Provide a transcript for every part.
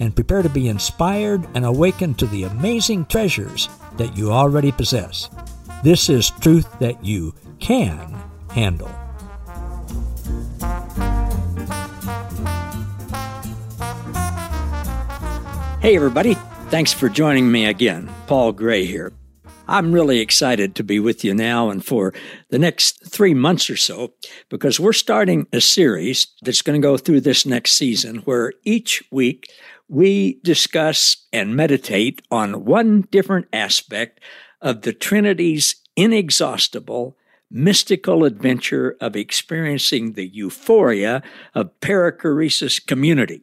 and prepare to be inspired and awakened to the amazing treasures that you already possess. This is truth that you can handle. Hey, everybody. Thanks for joining me again. Paul Gray here. I'm really excited to be with you now and for the next three months or so because we're starting a series that's going to go through this next season where each week we discuss and meditate on one different aspect of the Trinity's inexhaustible mystical adventure of experiencing the euphoria of perichoresis community.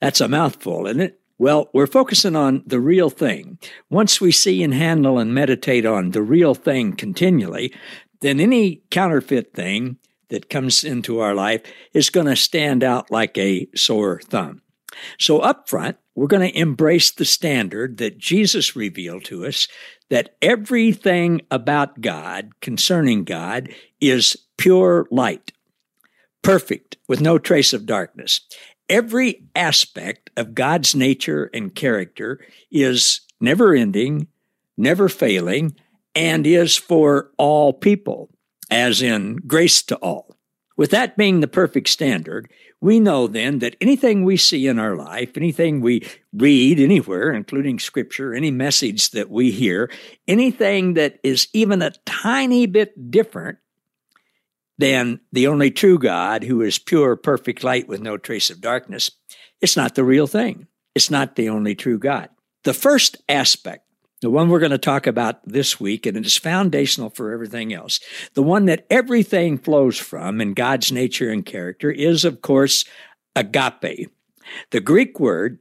That's a mouthful, isn't it? Well, we're focusing on the real thing. Once we see and handle and meditate on the real thing continually, then any counterfeit thing that comes into our life is going to stand out like a sore thumb. So, up front, we're going to embrace the standard that Jesus revealed to us that everything about God, concerning God, is pure light, perfect, with no trace of darkness every aspect of God's nature and character is never ending, never failing, and is for all people, as in grace to all. With that being the perfect standard, we know then that anything we see in our life, anything we read anywhere, including scripture, any message that we hear, anything that is even a tiny bit different than the only true God who is pure, perfect light with no trace of darkness, it's not the real thing. It's not the only true God. The first aspect, the one we're going to talk about this week, and it is foundational for everything else, the one that everything flows from in God's nature and character is, of course, agape. The Greek word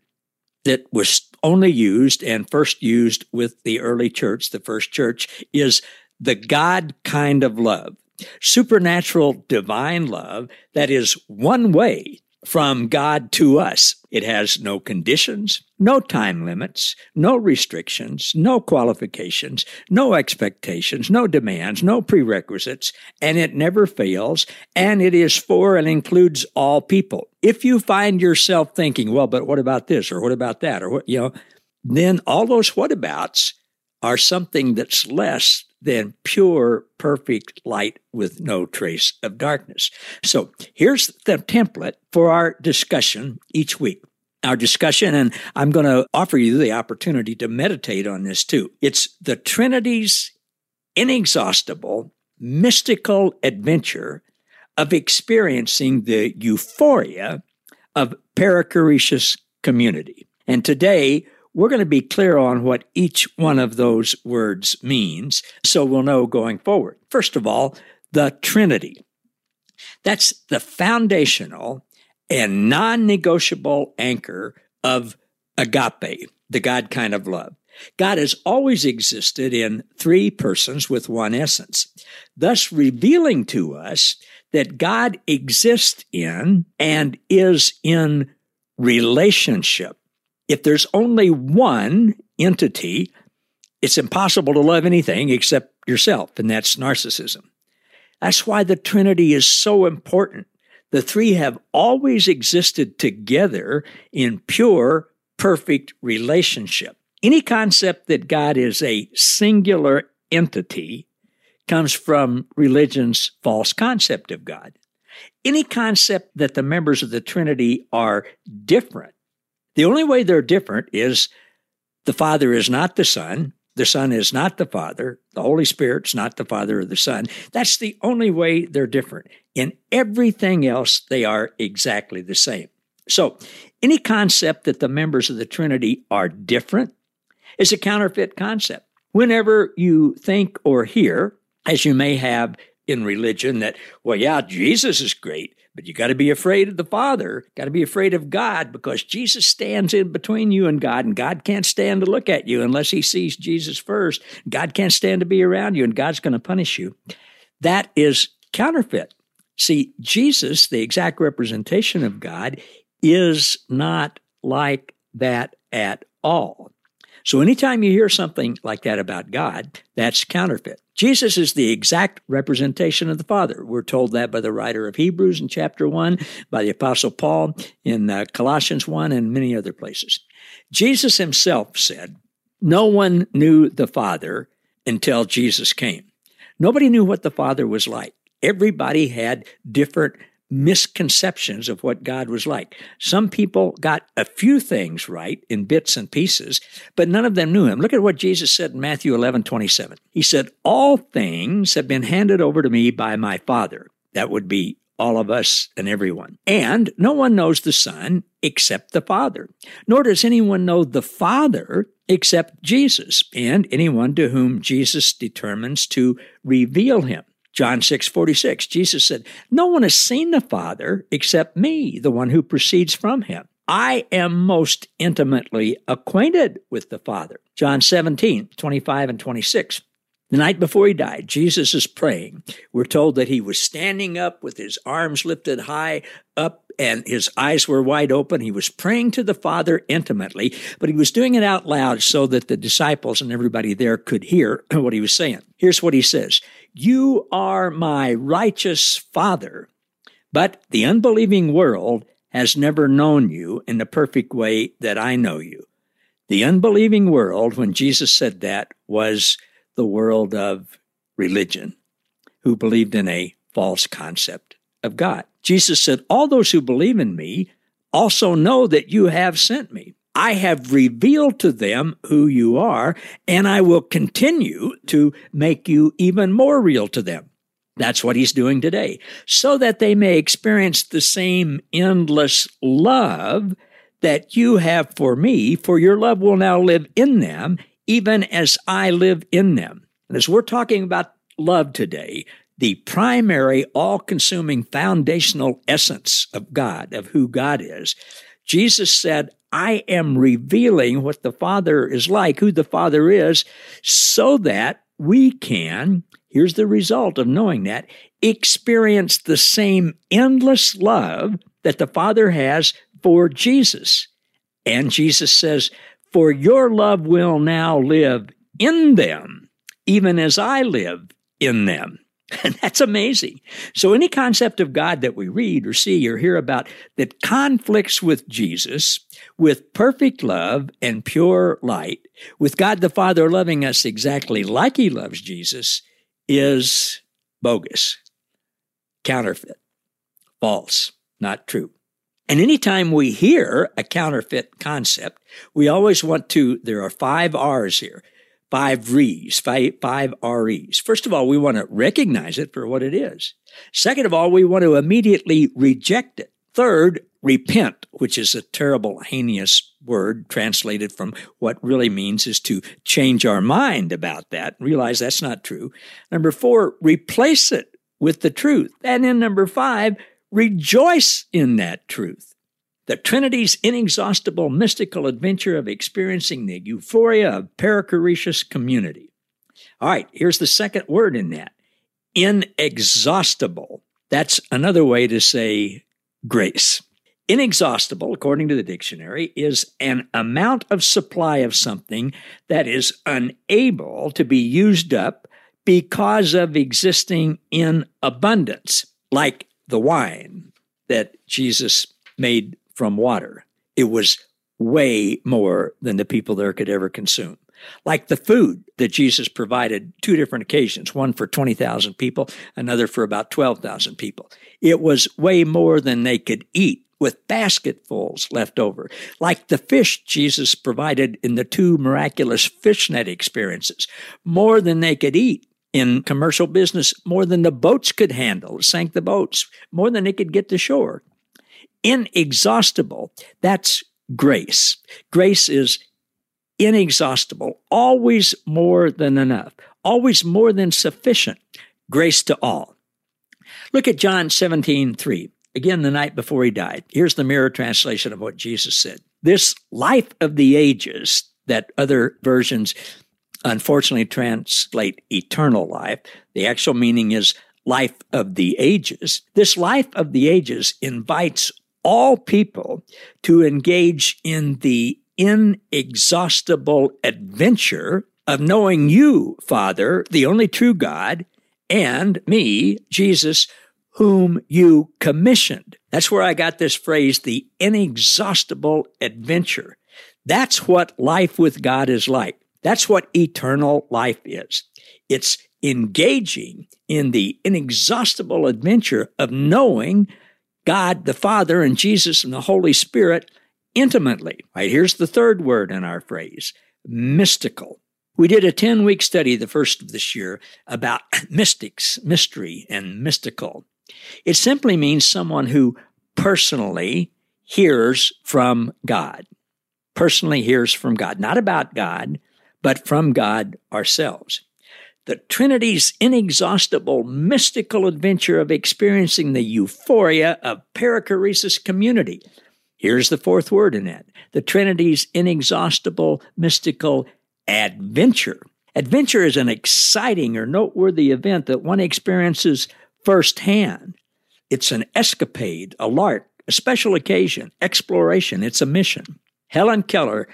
that was only used and first used with the early church, the first church, is the God kind of love supernatural divine love that is one way from God to us. It has no conditions, no time limits, no restrictions, no qualifications, no expectations, no demands, no prerequisites, and it never fails, and it is for and includes all people. If you find yourself thinking, well, but what about this or what about that or what, you know, then all those whatabouts are something that's less than pure, perfect light with no trace of darkness. So here's the template for our discussion each week. Our discussion, and I'm going to offer you the opportunity to meditate on this too. It's the Trinity's inexhaustible, mystical adventure of experiencing the euphoria of perichoresis community. And today, we're going to be clear on what each one of those words means so we'll know going forward. First of all, the Trinity. That's the foundational and non negotiable anchor of agape, the God kind of love. God has always existed in three persons with one essence, thus revealing to us that God exists in and is in relationship if there's only one entity, it's impossible to love anything except yourself, and that's narcissism. That's why the Trinity is so important. The three have always existed together in pure, perfect relationship. Any concept that God is a singular entity comes from religion's false concept of God. Any concept that the members of the Trinity are different the only way they're different is the Father is not the Son, the Son is not the Father, the Holy Spirit's not the Father or the Son. That's the only way they're different. In everything else, they are exactly the same. So, any concept that the members of the Trinity are different is a counterfeit concept. Whenever you think or hear, as you may have in religion that, well, yeah, Jesus is great, but you got to be afraid of the Father, got to be afraid of God because Jesus stands in between you and God, and God can't stand to look at you unless he sees Jesus first. God can't stand to be around you, and God's going to punish you. That is counterfeit. See, Jesus, the exact representation of God, is not like that at all. So anytime you hear something like that about God, that's counterfeit. Jesus is the exact representation of the Father. We're told that by the writer of Hebrews in chapter 1, by the Apostle Paul in uh, Colossians 1, and many other places. Jesus himself said, No one knew the Father until Jesus came. Nobody knew what the Father was like. Everybody had different misconceptions of what God was like. Some people got a few things right in bits and pieces, but none of them knew him. Look at what Jesus said in Matthew 11, 27. He said, All things have been handed over to me by my Father. That would be all of us and everyone. And no one knows the Son except the Father, nor does anyone know the Father except Jesus and anyone to whom Jesus determines to reveal him. John 6 46, Jesus said, No one has seen the Father except me, the one who proceeds from him. I am most intimately acquainted with the Father. John 17 25 and 26. The night before he died, Jesus is praying. We're told that he was standing up with his arms lifted high up and his eyes were wide open. He was praying to the Father intimately, but he was doing it out loud so that the disciples and everybody there could hear what he was saying. Here's what he says You are my righteous Father, but the unbelieving world has never known you in the perfect way that I know you. The unbelieving world, when Jesus said that, was the world of religion who believed in a false concept of God. Jesus said, All those who believe in me also know that you have sent me. I have revealed to them who you are, and I will continue to make you even more real to them. That's what he's doing today, so that they may experience the same endless love that you have for me, for your love will now live in them, even as I live in them. And as we're talking about love today, the primary, all consuming, foundational essence of God, of who God is, Jesus said, I am revealing what the Father is like, who the Father is, so that we can, here's the result of knowing that, experience the same endless love that the Father has for Jesus. And Jesus says, for your love will now live in them, even as I live in them. And that's amazing. So, any concept of God that we read or see or hear about that conflicts with Jesus, with perfect love and pure light, with God the Father loving us exactly like He loves Jesus, is bogus, counterfeit, false, not true. And anytime we hear a counterfeit concept, we always want to, there are five R's here, five R's, five, five R's. First of all, we want to recognize it for what it is. Second of all, we want to immediately reject it. Third, repent, which is a terrible, heinous word translated from what really means is to change our mind about that, realize that's not true. Number four, replace it with the truth. And then number five, Rejoice in that truth. The Trinity's inexhaustible mystical adventure of experiencing the euphoria of perichoresis community. All right, here's the second word in that inexhaustible. That's another way to say grace. Inexhaustible, according to the dictionary, is an amount of supply of something that is unable to be used up because of existing in abundance, like the wine that Jesus made from water. It was way more than the people there could ever consume. Like the food that Jesus provided two different occasions, one for 20,000 people, another for about 12,000 people. It was way more than they could eat with basketfuls left over, like the fish Jesus provided in the two miraculous fishnet experiences, more than they could eat in commercial business more than the boats could handle, sank the boats, more than they could get to shore. Inexhaustible, that's grace. Grace is inexhaustible, always more than enough, always more than sufficient. Grace to all. Look at John 17, 3. Again, the night before he died. Here's the mirror translation of what Jesus said. This life of the ages that other versions unfortunately translate eternal life. The actual meaning is life of the ages. This life of the ages invites all people to engage in the inexhaustible adventure of knowing you, Father, the only true God, and me, Jesus, whom you commissioned. That's where I got this phrase, the inexhaustible adventure. That's what life with God is like. That's what eternal life is. It's engaging in the inexhaustible adventure of knowing God the Father and Jesus and the Holy Spirit intimately. Right, here's the third word in our phrase mystical. We did a 10 week study, the first of this year, about mystics, mystery, and mystical. It simply means someone who personally hears from God. Personally hears from God, not about God, but from God ourselves. The Trinity's inexhaustible mystical adventure of experiencing the euphoria of perichoresis community. Here's the fourth word in it the Trinity's inexhaustible mystical adventure. Adventure is an exciting or noteworthy event that one experiences firsthand. It's an escapade, a lark, a special occasion, exploration. It's a mission. Helen Keller,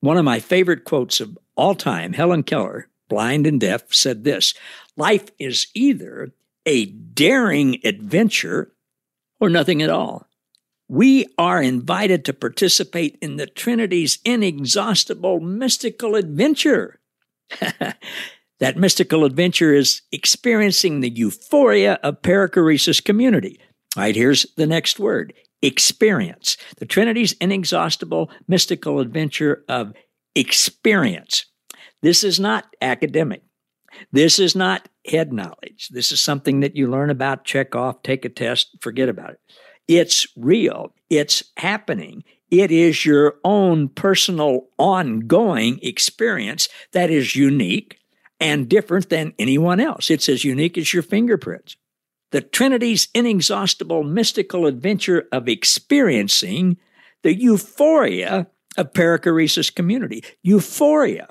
one of my favorite quotes of all time, Helen Keller, blind and deaf, said this Life is either a daring adventure or nothing at all. We are invited to participate in the Trinity's inexhaustible mystical adventure. that mystical adventure is experiencing the euphoria of perichoresis community. All right, here's the next word experience. The Trinity's inexhaustible mystical adventure of experience. This is not academic. This is not head knowledge. This is something that you learn about, check off, take a test, forget about it. It's real. It's happening. It is your own personal ongoing experience that is unique and different than anyone else. It's as unique as your fingerprints. The Trinity's inexhaustible mystical adventure of experiencing the euphoria of perichoresis community. Euphoria.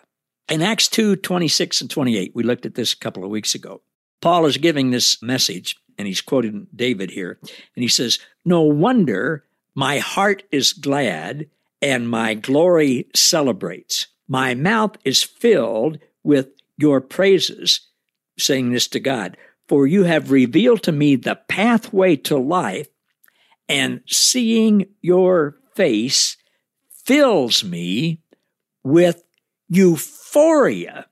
In Acts 2 26 and 28, we looked at this a couple of weeks ago. Paul is giving this message, and he's quoting David here, and he says, No wonder my heart is glad and my glory celebrates. My mouth is filled with your praises, saying this to God, for you have revealed to me the pathway to life, and seeing your face fills me with euphoria.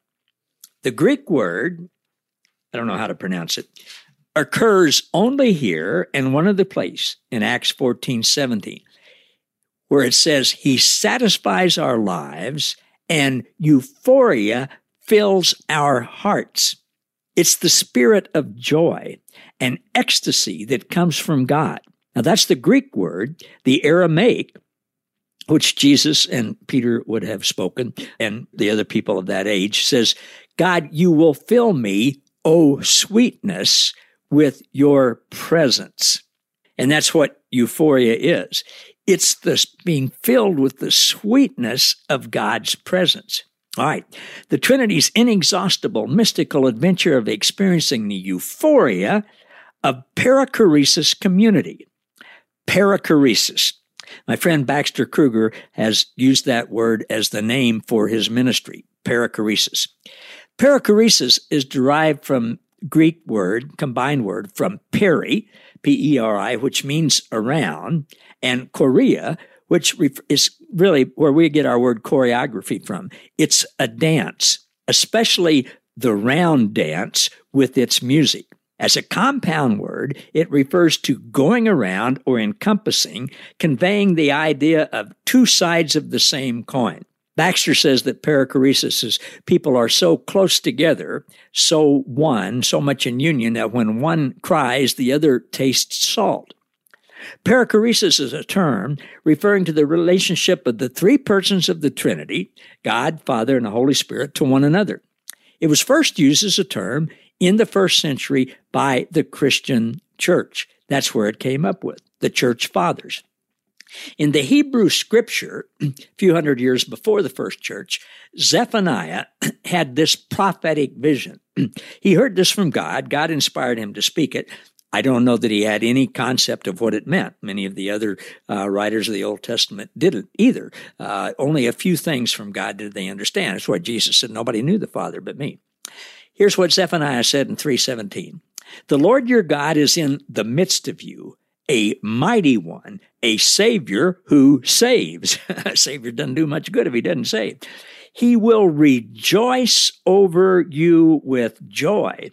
The Greek word, I don't know how to pronounce it, occurs only here in one of the place in Acts 14 17, where it says, He satisfies our lives and euphoria fills our hearts. It's the spirit of joy and ecstasy that comes from God. Now, that's the Greek word. The Aramaic which Jesus and Peter would have spoken, and the other people of that age, says, God, you will fill me, O sweetness, with your presence. And that's what euphoria is. It's this being filled with the sweetness of God's presence. All right. The Trinity's inexhaustible mystical adventure of experiencing the euphoria of perichoresis community. Perichoresis. My friend Baxter Kruger has used that word as the name for his ministry, perichoresis. Perichoresis is derived from Greek word, combined word from peri, P E R I, which means around, and chorea, which is really where we get our word choreography from. It's a dance, especially the round dance with its music. As a compound word, it refers to going around or encompassing, conveying the idea of two sides of the same coin. Baxter says that perichoresis is people are so close together, so one, so much in union that when one cries, the other tastes salt. Perichoresis is a term referring to the relationship of the three persons of the Trinity, God, Father, and the Holy Spirit, to one another. It was first used as a term in the first century by the Christian church. That's where it came up with the church fathers. In the Hebrew scripture, a few hundred years before the first church, Zephaniah had this prophetic vision. he heard this from God. God inspired him to speak it. I don't know that he had any concept of what it meant. Many of the other uh, writers of the Old Testament didn't either. Uh, only a few things from God did they understand. That's why Jesus said, Nobody knew the Father but me. Here's what Zephaniah said in 317 The Lord your God is in the midst of you, a mighty one, a Savior who saves. a Savior doesn't do much good if he doesn't save. He will rejoice over you with joy.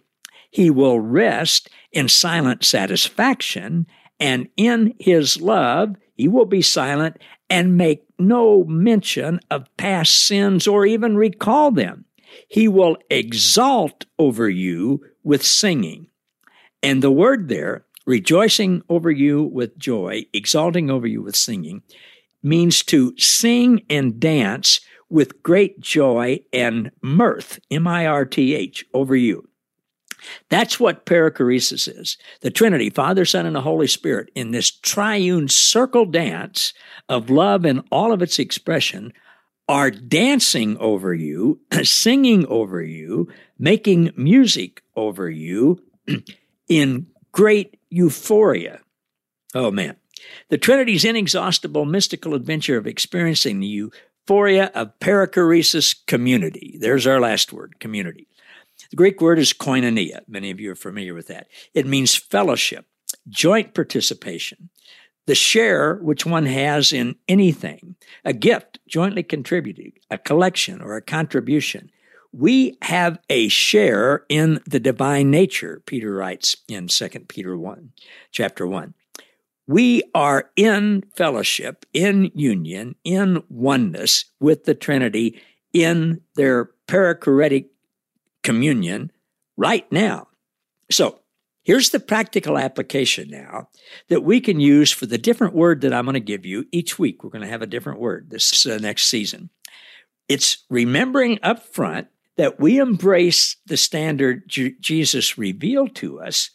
He will rest in silent satisfaction, and in his love, he will be silent and make no mention of past sins or even recall them. He will exalt over you with singing. And the word there, rejoicing over you with joy, exalting over you with singing, means to sing and dance with great joy and mirth, M I R T H, over you. That's what perichoresis is. The Trinity, Father, Son, and the Holy Spirit, in this triune circle dance of love in all of its expression, are dancing over you, singing over you, making music over you in great euphoria. Oh man. The Trinity's inexhaustible mystical adventure of experiencing the euphoria of perichoresis community. There's our last word, community. The Greek word is koinonia. Many of you are familiar with that. It means fellowship, joint participation, the share which one has in anything, a gift jointly contributed, a collection or a contribution. We have a share in the divine nature, Peter writes in 2 Peter 1, chapter 1. We are in fellowship, in union, in oneness with the Trinity in their perichoretic communion right now. So here's the practical application now that we can use for the different word that I'm going to give you each week. We're going to have a different word this uh, next season. It's remembering up front that we embrace the standard J- Jesus revealed to us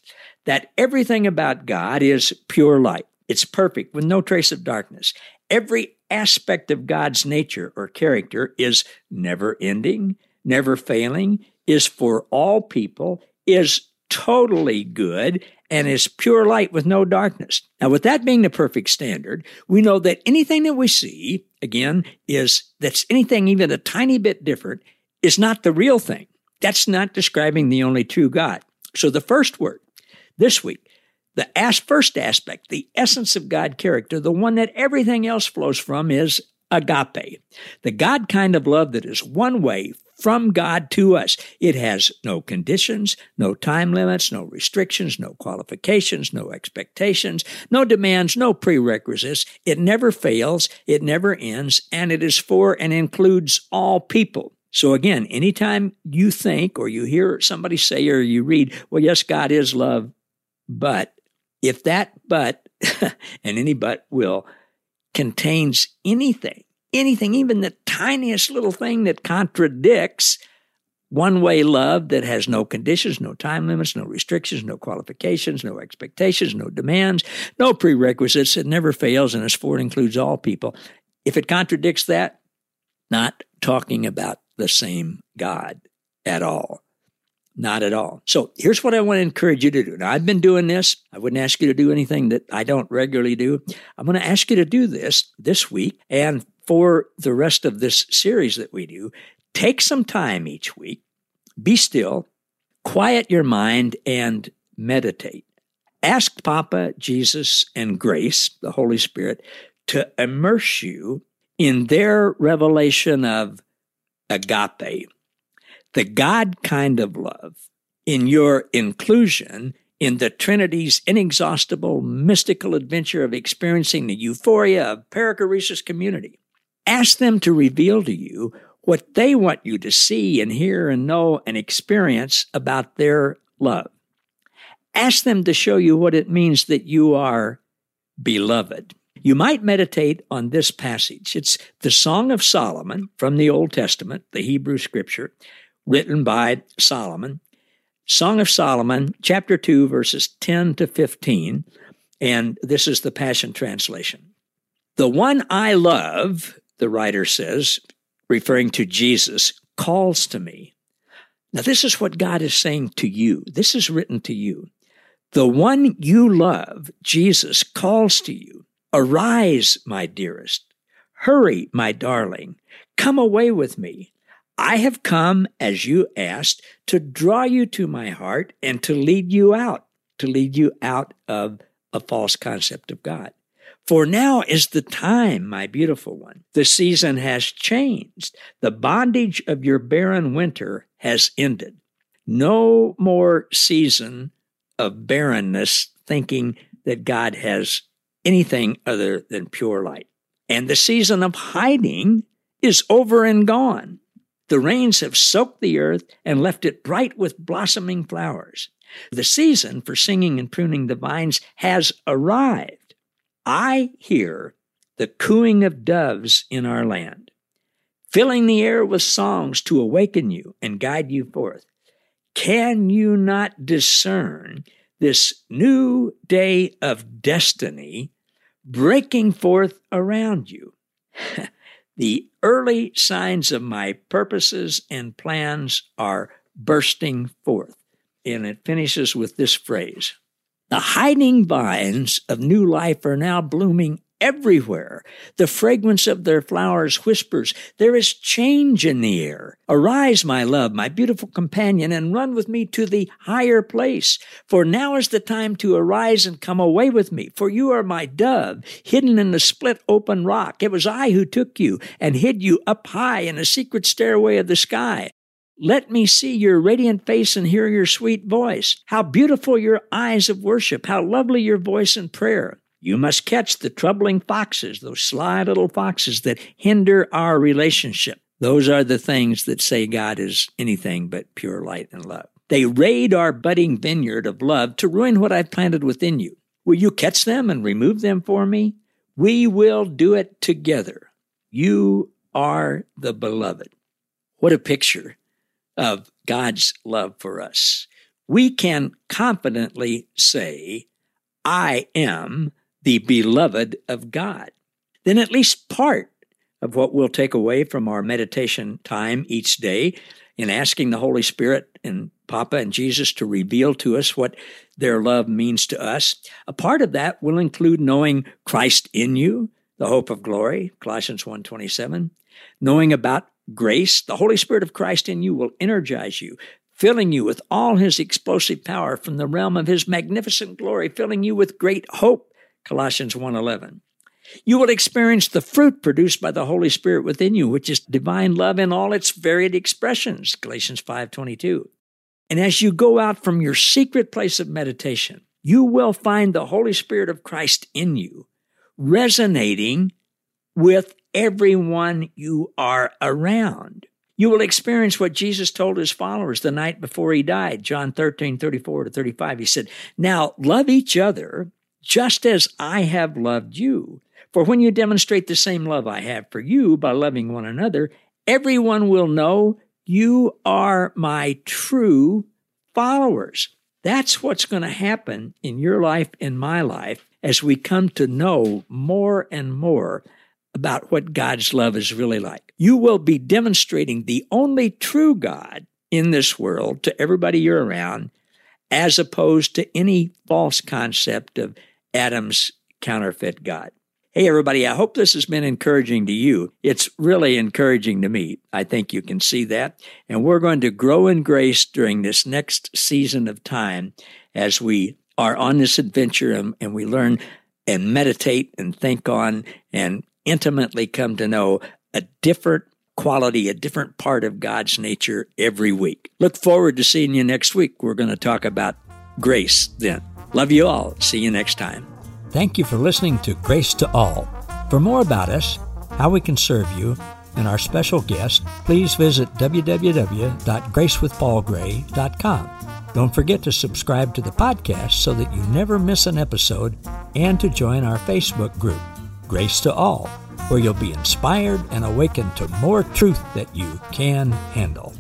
that everything about God is pure light. It's perfect with no trace of darkness. Every aspect of God's nature or character is never ending, never failing, is for all people, is totally good, and is pure light with no darkness. Now, with that being the perfect standard, we know that anything that we see, again, is that's anything even a tiny bit different, is not the real thing. That's not describing the only true God. So the first word this week, the first aspect, the essence of God character, the one that everything else flows from is agape, the God kind of love that is one way, from God to us. It has no conditions, no time limits, no restrictions, no qualifications, no expectations, no demands, no prerequisites. It never fails, it never ends, and it is for and includes all people. So again, anytime you think or you hear somebody say or you read, well, yes, God is love, but if that but, and any but will, contains anything anything, even the tiniest little thing that contradicts one way love that has no conditions, no time limits, no restrictions, no qualifications, no expectations, no demands, no prerequisites. It never fails, and as for it includes all people. If it contradicts that, not talking about the same God at all. Not at all. So here's what I want to encourage you to do. Now, I've been doing this. I wouldn't ask you to do anything that I don't regularly do. I'm going to ask you to do this this week and for the rest of this series that we do, take some time each week, be still, quiet your mind, and meditate. Ask Papa, Jesus, and Grace, the Holy Spirit, to immerse you in their revelation of agape, the God kind of love, in your inclusion in the Trinity's inexhaustible mystical adventure of experiencing the euphoria of perichoresis community. Ask them to reveal to you what they want you to see and hear and know and experience about their love. Ask them to show you what it means that you are beloved. You might meditate on this passage. It's the Song of Solomon from the Old Testament, the Hebrew scripture, written by Solomon. Song of Solomon, chapter 2, verses 10 to 15. And this is the Passion Translation. The one I love, the writer says, referring to Jesus, calls to me. Now, this is what God is saying to you. This is written to you. The one you love, Jesus, calls to you. Arise, my dearest. Hurry, my darling. Come away with me. I have come, as you asked, to draw you to my heart and to lead you out, to lead you out of a false concept of God. For now is the time, my beautiful one. The season has changed. The bondage of your barren winter has ended. No more season of barrenness thinking that God has anything other than pure light. And the season of hiding is over and gone. The rains have soaked the earth and left it bright with blossoming flowers. The season for singing and pruning the vines has arrived. I hear the cooing of doves in our land, filling the air with songs to awaken you and guide you forth. Can you not discern this new day of destiny breaking forth around you? the early signs of my purposes and plans are bursting forth. And it finishes with this phrase The hiding vines of new life are now blooming everywhere. The fragrance of their flowers whispers, There is change in the air. Arise, my love, my beautiful companion, and run with me to the higher place. For now is the time to arise and come away with me. For you are my dove, hidden in the split open rock. It was I who took you and hid you up high in a secret stairway of the sky. Let me see your radiant face and hear your sweet voice. How beautiful your eyes of worship. How lovely your voice in prayer. You must catch the troubling foxes, those sly little foxes that hinder our relationship. Those are the things that say God is anything but pure light and love. They raid our budding vineyard of love to ruin what I've planted within you. Will you catch them and remove them for me? We will do it together. You are the beloved. What a picture of God's love for us. We can confidently say, I am the beloved of God, then at least part of what we'll take away from our meditation time each day in asking the Holy Spirit and Papa and Jesus to reveal to us what their love means to us. A part of that will include knowing Christ in you, the hope of glory, Colossians 1:27, knowing about grace, the Holy Spirit of Christ in you will energize you, filling you with all his explosive power from the realm of his magnificent glory, filling you with great hope Colossians 1:11. You will experience the fruit produced by the Holy Spirit within you, which is divine love in all its varied expressions, Galatians 5:22. And as you go out from your secret place of meditation, you will find the Holy Spirit of Christ in you, resonating with everyone you are around. You will experience what Jesus told his followers the night before he died, John 13, 34 to 35. He said, Now love each other just as I have loved you. For when you demonstrate the same love I have for you by loving one another, everyone will know you are my true followers. That's what's going to happen in your life and my life as we come to know more and more about what God's love is really like. You will be demonstrating the only true God in this world to everybody you're around, as opposed to any false concept of Adam's counterfeit God. Hey, everybody, I hope this has been encouraging to you. It's really encouraging to me. I think you can see that. And we're going to grow in grace during this next season of time as we are on this adventure and, and we learn and meditate and think on and intimately come to know a different quality, a different part of God's nature every week. Look forward to seeing you next week. We're going to talk about grace then. Love you all. See you next time. Thank you for listening to Grace to All. For more about us, how we can serve you, and our special guest, please visit www.gracewithpaulgray.com. Don't forget to subscribe to the podcast so that you never miss an episode and to join our Facebook group, Grace to All, where you'll be inspired and awakened to more truth that you can handle.